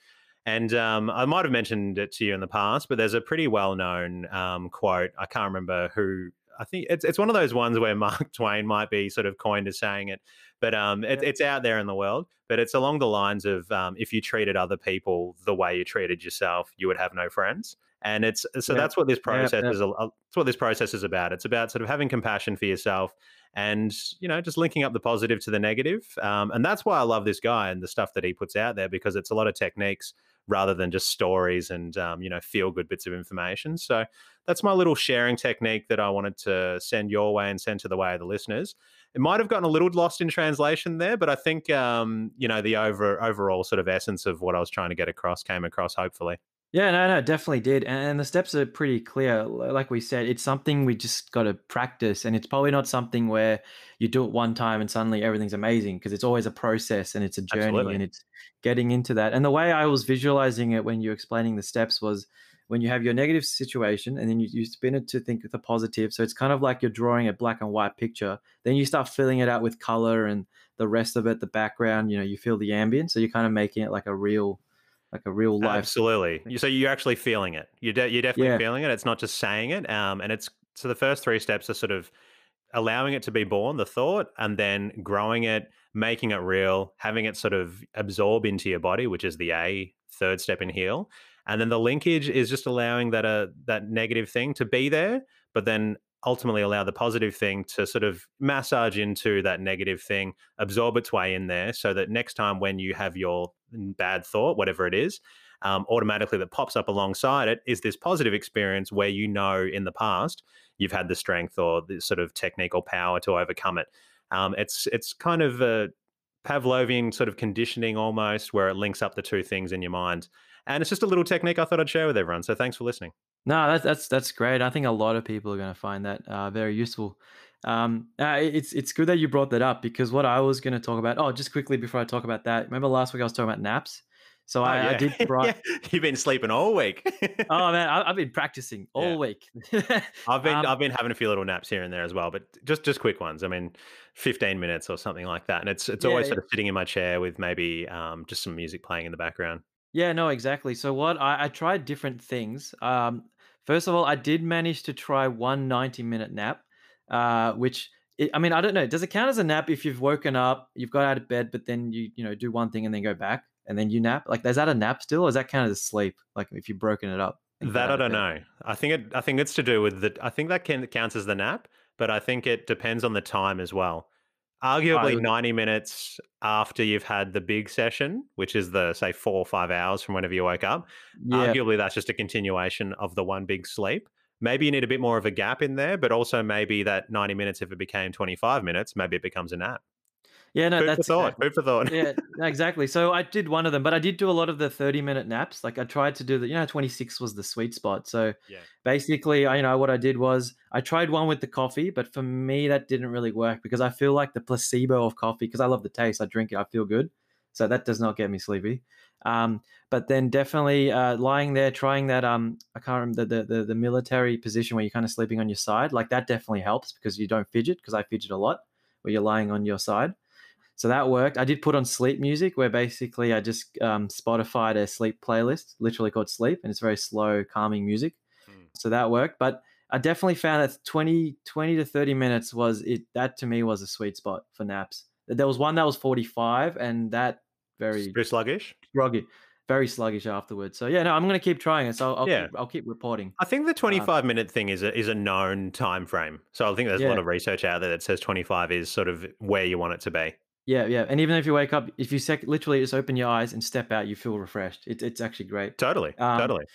And um, I might have mentioned it to you in the past, but there's a pretty well known um, quote. I can't remember who. I think it's it's one of those ones where Mark [laughs] Twain might be sort of coined as saying it, but um, it, it's out there in the world. But it's along the lines of um, if you treated other people the way you treated yourself, you would have no friends and it's so yeah. that's what this process yeah, yeah. is that's what this process is about it's about sort of having compassion for yourself and you know just linking up the positive to the negative um, and that's why i love this guy and the stuff that he puts out there because it's a lot of techniques rather than just stories and um, you know feel good bits of information. So that's my little sharing technique that i wanted to send your way and send to the way of the listeners. It might have gotten a little lost in translation there but i think um, you know the over overall sort of essence of what i was trying to get across came across hopefully yeah, no, no, definitely did. And the steps are pretty clear. Like we said, it's something we just got to practice. And it's probably not something where you do it one time and suddenly everything's amazing because it's always a process and it's a journey Absolutely. and it's getting into that. And the way I was visualizing it when you were explaining the steps was when you have your negative situation and then you, you spin it to think of the positive. So it's kind of like you're drawing a black and white picture. Then you start filling it out with color and the rest of it, the background, you know, you feel the ambient. So you're kind of making it like a real like a real life. Absolutely. So you're actually feeling it. You're, de- you're definitely yeah. feeling it. It's not just saying it. Um, and it's so the first three steps are sort of allowing it to be born, the thought, and then growing it, making it real, having it sort of absorb into your body, which is the A third step in heal. And then the linkage is just allowing that uh, that negative thing to be there, but then ultimately allow the positive thing to sort of massage into that negative thing, absorb its way in there so that next time when you have your bad thought, whatever it is, um, automatically that pops up alongside it is this positive experience where you know in the past you've had the strength or the sort of technical power to overcome it. Um, it's it's kind of a Pavlovian sort of conditioning almost where it links up the two things in your mind. And it's just a little technique I thought I'd share with everyone. So thanks for listening. No, that's that's that's great. I think a lot of people are going to find that uh, very useful. Um, uh, it's it's good that you brought that up because what I was going to talk about. Oh, just quickly before I talk about that, remember last week I was talking about naps. So oh, I, yeah. I, did. [laughs] Yeah. You've been sleeping all week. oh [laughs] man, I, have been practicing all yeah. week. [laughs] I've been um, I've been having a few little naps here and there as well, but just just quick ones. I mean, fifteen minutes or something like that, and it's it's always sort of sitting in my chair with maybe um, just some music playing in the background. Yeah, no, exactly. So what I, I tried different things. Um, First of all, I did manage to try one 90 minute nap, uh, which it, I mean, I don't know. Does it count as a nap if you've woken up, you've got out of bed, but then you you know do one thing and then go back and then you nap? Like, is that a nap still, or is that count as sleep? Like, if you've broken it up? That I don't know. I think it. I think it's to do with the. I think that can counts as the nap, but I think it depends on the time as well. Arguably would- 90 minutes after you've had the big session, which is the say four or five hours from whenever you woke up. Yeah, Arguably, that's just a continuation of the one big sleep. Maybe you need a bit more of a gap in there, but also maybe that 90 minutes, if it became 25 minutes, maybe it becomes a nap. yeah, no, Food for that's thought. exactly- Food for thought. yeah, exactly. So I did one of them, but I did do a lot of the 30 minute naps. Like I tried to do the, you know, 26 was the sweet spot. So Yeah. basically, I, you know, what I did was I tried one with the coffee, but for me, that didn't really work because I feel like the placebo of coffee, because I love the taste, I drink it, I feel good. So that does not get me sleepy. Um, but then definitely uh, lying there, trying that, um, I can't remember the, the, the military position where you're kind of sleeping on your side. Like that definitely helps because you don't fidget because I fidget a lot where you're lying on your side. So that worked. I did put on sleep music where basically I just um, Spotified a sleep playlist, literally called Sleep, and it's very slow, calming music. Hmm. So that worked. But I definitely found that 20, 20 to 30 minutes was it. That to me was a sweet spot for naps. There was one that was 45, and that very sluggish. groggy, very sluggish afterwards. So yeah, no, I'm going to keep trying it. So I'll, Yeah. keep, I'll keep reporting. I think the 25 minute thing is a, is a known time frame. So I think there's a lot of research out there that says 25 is sort of where you want it to be. Yeah, yeah. And even if you wake up, if you sec- literally just open your eyes and step out, you feel refreshed. It's it's actually great. Totally. Um, totally.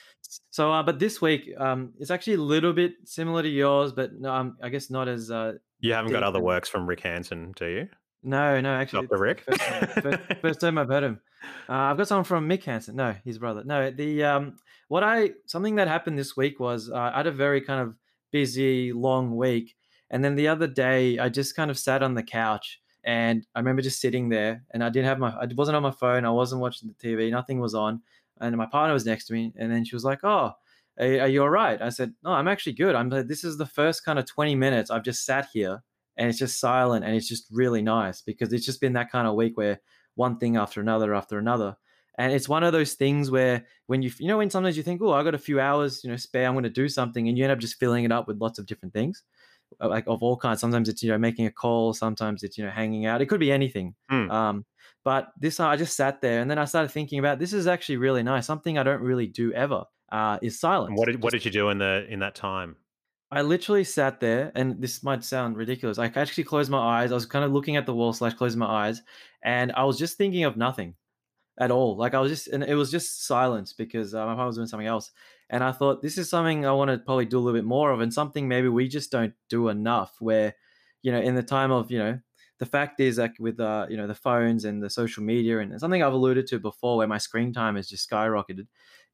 So, uh, but this week, um, it's actually a little bit similar to yours, but no, um, I guess not as. Uh, You haven't got other works from Rick Hanson, do you? No, no, actually, it's Rick? First time, first, first time I've heard him. Uh, I've got someone from Mick Hansen. No, his brother. No, the um, what I something that happened this week was uh, I had a very kind of busy, long week, and then the other day I just kind of sat on the couch and I remember just sitting there and I didn't have my I wasn't on my phone, I wasn't watching the TV, nothing was on, and my partner was next to me, and then she was like, "Oh, are, are you all right?" I said, "No, I'm actually good. I'm. This is the first kind of 20 minutes I've just sat here and it's just silent and it's just really nice because it's just been that kind of week where one thing after another after another." And it's one of those things where when you you know when sometimes you think, "Oh, I got a few hours, you know, spare. I'm going to do something," and you end up just filling it up with lots of different things uh, like of all kinds. Sometimes it's you know making a call. Sometimes it's you know hanging out. It could be anything. Hmm. Um, but this I just sat there and then I started thinking about this is actually really nice. Something I don't really do ever uh, is silence. And what did what did you do in the in that time? I literally sat there, and this might sound ridiculous. I actually closed my eyes. I was kind of looking at the wall slash closing my eyes, and I was just thinking of nothing at all. Like I was just, and it was just silence because uh, my mom was doing something else. And I thought this is something I want to probably do a little bit more of, and something maybe we just don't do enough. Where, you know, in the time of you know, the fact is like with uh, you know, the phones and the social media, and something I've alluded to before, where my screen time has just skyrocketed.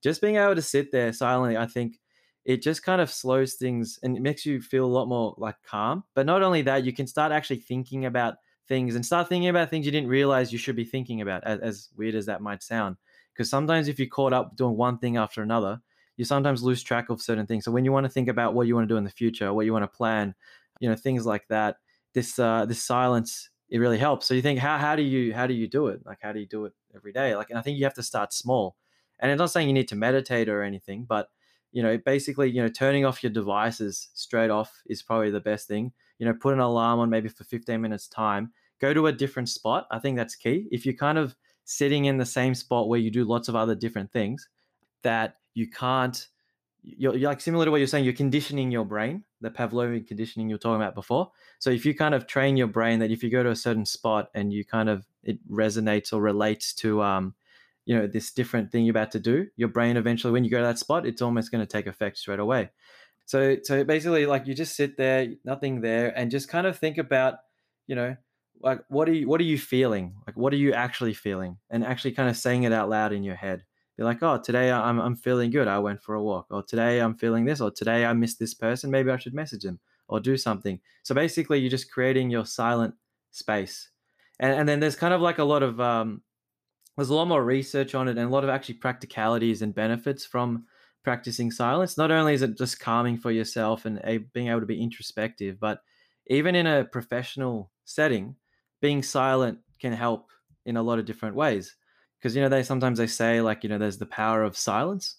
Just being able to sit there silently, I think it just kind of slows things and it makes you feel a lot more like calm. But not only that, you can start actually thinking about things and start thinking about things you didn't realize you should be thinking about, as, as weird as that might sound. Because sometimes if you're caught up doing one thing after another, you sometimes lose track of certain things. So when you want to think about what you want to do in the future, what you want to plan, you know, things like that, this uh, this silence it really helps. So you think how how do you how do you do it? Like how do you do it every day? Like and I think you have to start small. And I'm not saying you need to meditate or anything, but you know, basically, you know, turning off your devices straight off is probably the best thing. You know, put an alarm on maybe for 15 minutes time. Go to a different spot. I think that's key. If you're kind of sitting in the same spot where you do lots of other different things, that you can't. You're, you're like similar to what you're saying. You're conditioning your brain, the Pavlovian conditioning you were talking about before. So if you kind of train your brain that if you go to a certain spot and you kind of it resonates or relates to um, you know this different thing you're about to do your brain eventually when you go to that spot it's almost going to take effect straight away. So so basically like you just sit there nothing there and just kind of think about you know like what are you what are you feeling? Like what are you actually feeling? And actually kind of saying it out loud in your head. Be like oh today i'm, I'm feeling good. I went for a walk. Or today i'm feeling this. Or today i missed this person. Maybe i should message them or do something. So basically you're just creating your silent space. And, and then there's kind of like a lot of um, there's a lot more research on it and a lot of actually practicalities and benefits from practicing silence. Not only is it just calming for yourself and a, being able to be introspective, but even in a professional setting, being silent can help in a lot of different ways. Because you know they sometimes they say like you know there's the power of silence.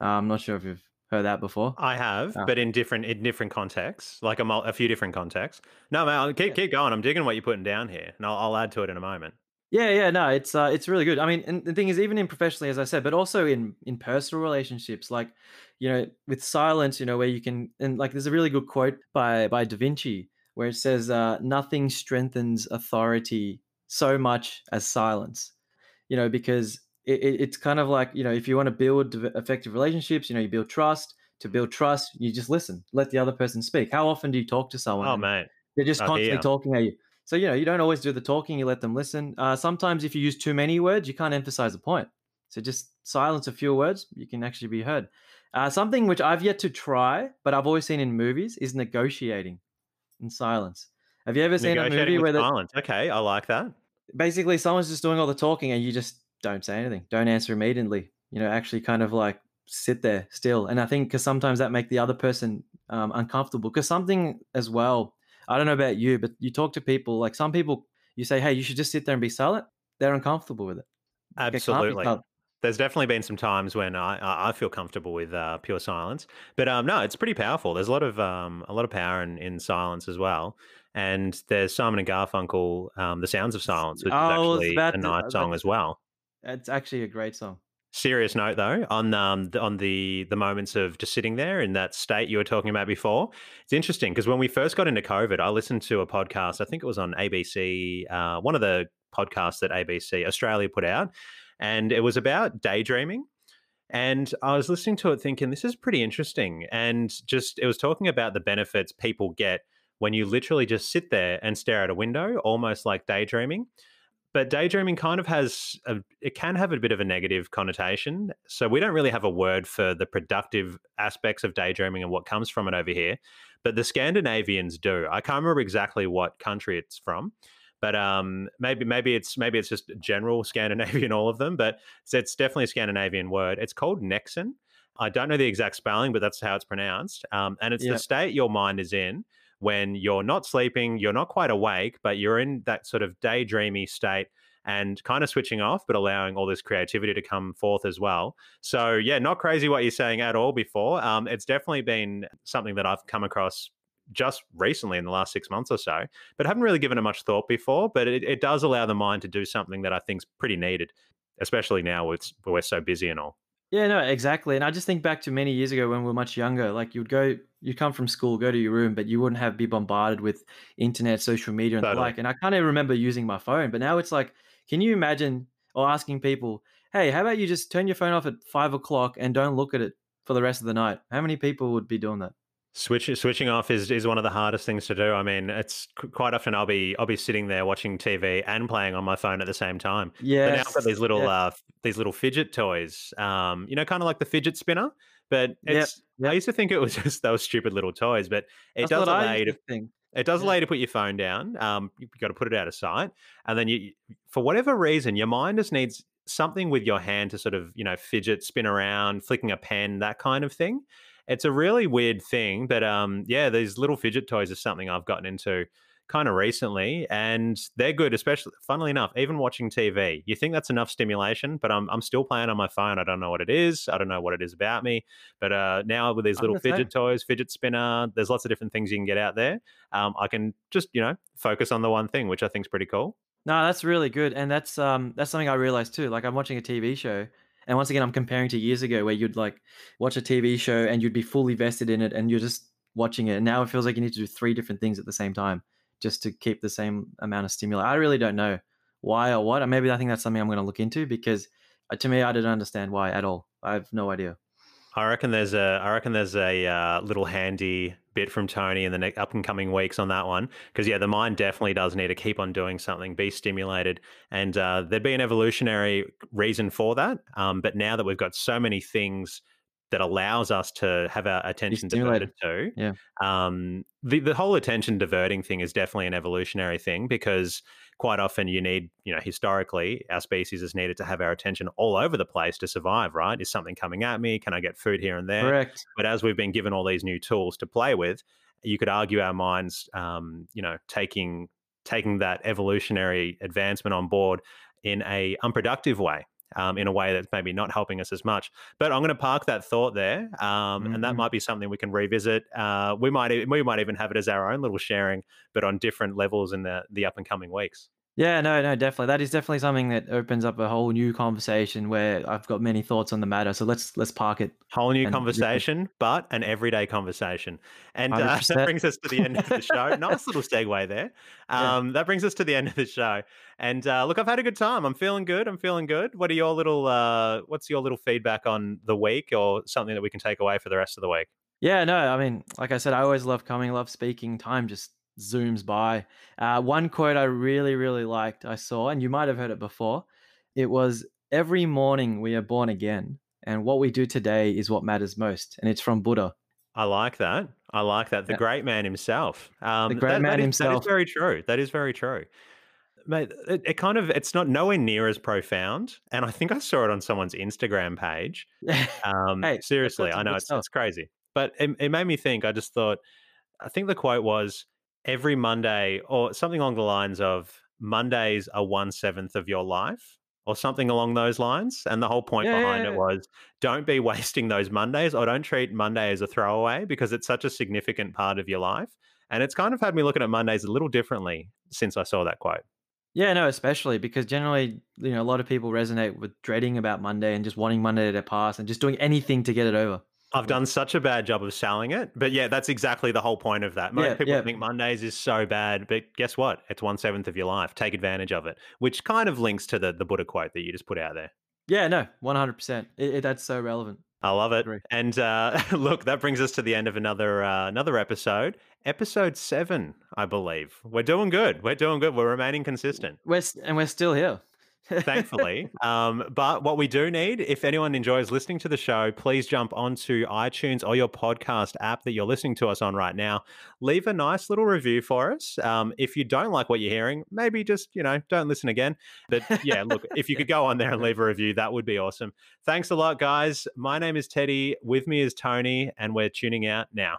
Uh, I'm not sure if you've heard that before. I have, Ah. but in different in different contexts, like a, mul- a few different contexts. No, man, I'll keep keep going. I'm digging what you're putting down here, and I'll, I'll add to it in a moment. Yeah, yeah, no, it's uh, it's really good. I mean, and the thing is, even in professionally, as I said, but also in in personal relationships, like you know, with silence, you know, where you can and like, there's a really good quote by by Da Vinci where it says, uh, "Nothing strengthens authority so much as silence." You know, because it, it, it's kind of like you know, if you want to build effective relationships, you know, you build trust. To build trust, you just listen, let the other person speak. How often do you talk to someone? Oh man, they're just constantly talking at you. So you know, you don't always do the talking. You let them listen. Uh, sometimes, if you use too many words, you can't emphasize a point. So just silence a few words, you can actually be heard. Uh, something which I've yet to try, but I've always seen in movies, is negotiating in silence. Have you ever seen a movie where silence? Okay, I like that. Basically, someone's just doing all the talking, and you just don't say anything, don't answer immediately. You know, actually, kind of like sit there still. And I think because sometimes that make the other person um, uncomfortable. Because something as well, I don't know about you, but you talk to people like some people, you say, "Hey, you should just sit there and be silent." They're uncomfortable with it. Absolutely there's definitely been some times when I, I feel comfortable with uh, pure silence, but um, no, it's pretty powerful. There's a lot of um, a lot of power in, in silence as well. And there's Simon and Garfunkel, um, "The Sounds of Silence," which oh, is actually a nice to, song as well. It's actually a great song. Serious note though, on um, on the the moments of just sitting there in that state you were talking about before, it's interesting because when we first got into COVID, I listened to a podcast. I think it was on ABC, uh, one of the podcasts that ABC Australia put out and it was about daydreaming. And I was listening to it thinking, this is pretty interesting. And just, it was talking about the benefits people get when you literally just sit there and stare at a window, almost like daydreaming. But daydreaming kind of has, a, it can have a bit of a negative connotation. So we don't really have a word for the productive aspects of daydreaming and what comes from it over here. But the Scandinavians do. I can't remember exactly what country it's from but um, maybe maybe it's maybe it's just general [laughs] Scandinavian, all of them. But it's, it's definitely a Scandinavian word. It's called Nexen. I don't know the exact spelling, but that's how it's pronounced. Um, and it's yep. the state your mind is in when you're not sleeping, you're not quite awake, but you're in that sort of daydreamy state and kind of switching off, but allowing all this creativity to come forth as well. So, yeah, not crazy what you're saying at all before. Um, it's definitely been something that I've come across just recently in the last six months or so, but haven't really given it much thought before. But it, it does allow the mind to do something that I think is pretty needed, especially now with, we're so busy and all. Yeah, no, exactly. And I just think back to many years ago when we were much younger. Like you'd go, you'd come from school, go to your room, but you wouldn't have be bombarded with internet, social media, and totally. the like. And I can't even remember using my phone. But now it's like, can you imagine or asking people, hey, how about you just turn your phone off at five o'clock and don't look at it for the rest of the night? How many people would be doing that? Switch, switching off is, is one of the hardest things to do. I mean, it's quite often I'll be I'll be sitting there watching TV and playing on my phone at the same time. Yeah. now I've got these little uh, these little fidget toys. Um, you know, kind of like the fidget spinner. But it's yep. Yep. I used to think it was [laughs] just those stupid little toys, but it That's does allow you to think. It does yeah. allow you to put your phone down. Um, you've got to put it out of sight, and then you, for whatever reason, your mind just needs something with your hand to sort of you know fidget, spin around, flicking a pen, that kind of thing it's a really weird thing. But um, yeah, these little fidget toys are something I've gotten into kind of recently, and they're good. Especially, funnily enough, even watching TV, you think that's enough stimulation, but I'm I'm still playing on my phone. I don't know what it is. I don't know what it is about me. But uh, now with these little fidget toys, fidget spinner, there's lots of different things you can get out there. Um, I can just you know focus on the one thing, which I think is pretty cool. No, that's really good, and that's um that's something I realized too. Like I'm watching a TV show, and once again, I'm comparing to years ago where you'd like watch a TV show and you'd be fully vested in it and you're just watching it. And now it feels like you need to do three different things at the same time just to keep the same amount of stimuli. I really don't know why or what. Maybe I think that's something I'm going to look into because uh, to me, I didn't understand why at all. I have no idea. I reckon there's a I reckon there's a uh, little handy bit from Tony in the next up and coming weeks on that one because yeah, the mind definitely does need to keep on doing something, be stimulated, and uh, there'd be an evolutionary reason for that. Um, but now that we've got so many things that allows us to have our attention diverted to. Yeah. Um, the the whole attention diverting thing is definitely an evolutionary thing because quite often you need, you know, historically our species has needed to have our attention all over the place to survive. Right? Is something coming at me? Can I get food here and there? Correct. But as we've been given all these new tools to play with, you could argue our minds, um, you know, taking taking that evolutionary advancement on board in a unproductive way um, in a way that's maybe not helping us as much. But I'm going to park that thought there, um, mm-hmm. and that mm-hmm. might be something we can revisit. Uh, we might we might even have it as our own little sharing, but on different levels in the the up and coming weeks. Yeah, no, no, definitely. That is definitely something that opens up a whole new conversation where I've got many thoughts on the matter. So let's let's park it. Whole new conversation, but an everyday conversation. And uh, [laughs] that brings us to the end of the show. nice little segue there. [laughs] Yeah. Um, That brings us to the end of the show. And uh, look, I've had a good time. I'm feeling good. I'm feeling good. What are your little? Uh, what's your little feedback on the week, or something that we can take away for the rest of the week? Yeah, no, I mean, like I said, I always love coming, love speaking. Time just zooms by. Uh, one quote I really, really liked, I saw, and you might have heard it before. It was Every morning we are born again, and what we do today is what matters most. And it's from Buddha. I like that. I like that. The Yeah. great man himself. Um, great that- man that is- himself. is very true. That is very true. Mate, it, it kind of it's not nowhere near as profound, and I think I saw it on someone's Instagram page. [laughs] Um, Hey, seriously, I know it's, it's crazy, but it, it made me think. I just thought, I think the quote was every Monday, or something along the lines of Mondays are one seventh of your life, or something along those lines. And the whole point Yeah, yeah, behind yeah. it was don't be [laughs] wasting those Mondays, or don't treat Monday as a throwaway because it's such a significant part of your life. And it's kind of had me looking at Mondays a little differently since I saw that quote. Yeah, no, especially because generally, you know, a lot of people resonate with dreading about Monday and just wanting Monday to pass and just doing anything to get it over. I've done such a bad job of selling it, but yeah, that's exactly the whole point of that. Most Yeah, people yeah. think Mondays is so bad, but guess what? It's one seventh of your life. Take advantage of it, which kind of links to the the Buddha quote that you just put out there. Yeah, no, 100%. It, it, that's so relevant. I love it. Agree. And uh, [laughs] look, that brings us to the end of another uh, another episode, episode seven, I believe. We're doing good. We're doing good. We're remaining consistent. We're, and we're still here. Thankfully. Um, but what we do need, if anyone enjoys listening to the show, please jump onto iTunes or your podcast app that you're listening to us on right now. Leave a nice little review for us. Um, if you don't like what you're hearing, maybe just, you know, don't listen again. But yeah, look, if you could go on there and leave a review, that would be awesome. Thanks a lot, guys. My name is Teddy. With me is Tony, and we're tuning out now.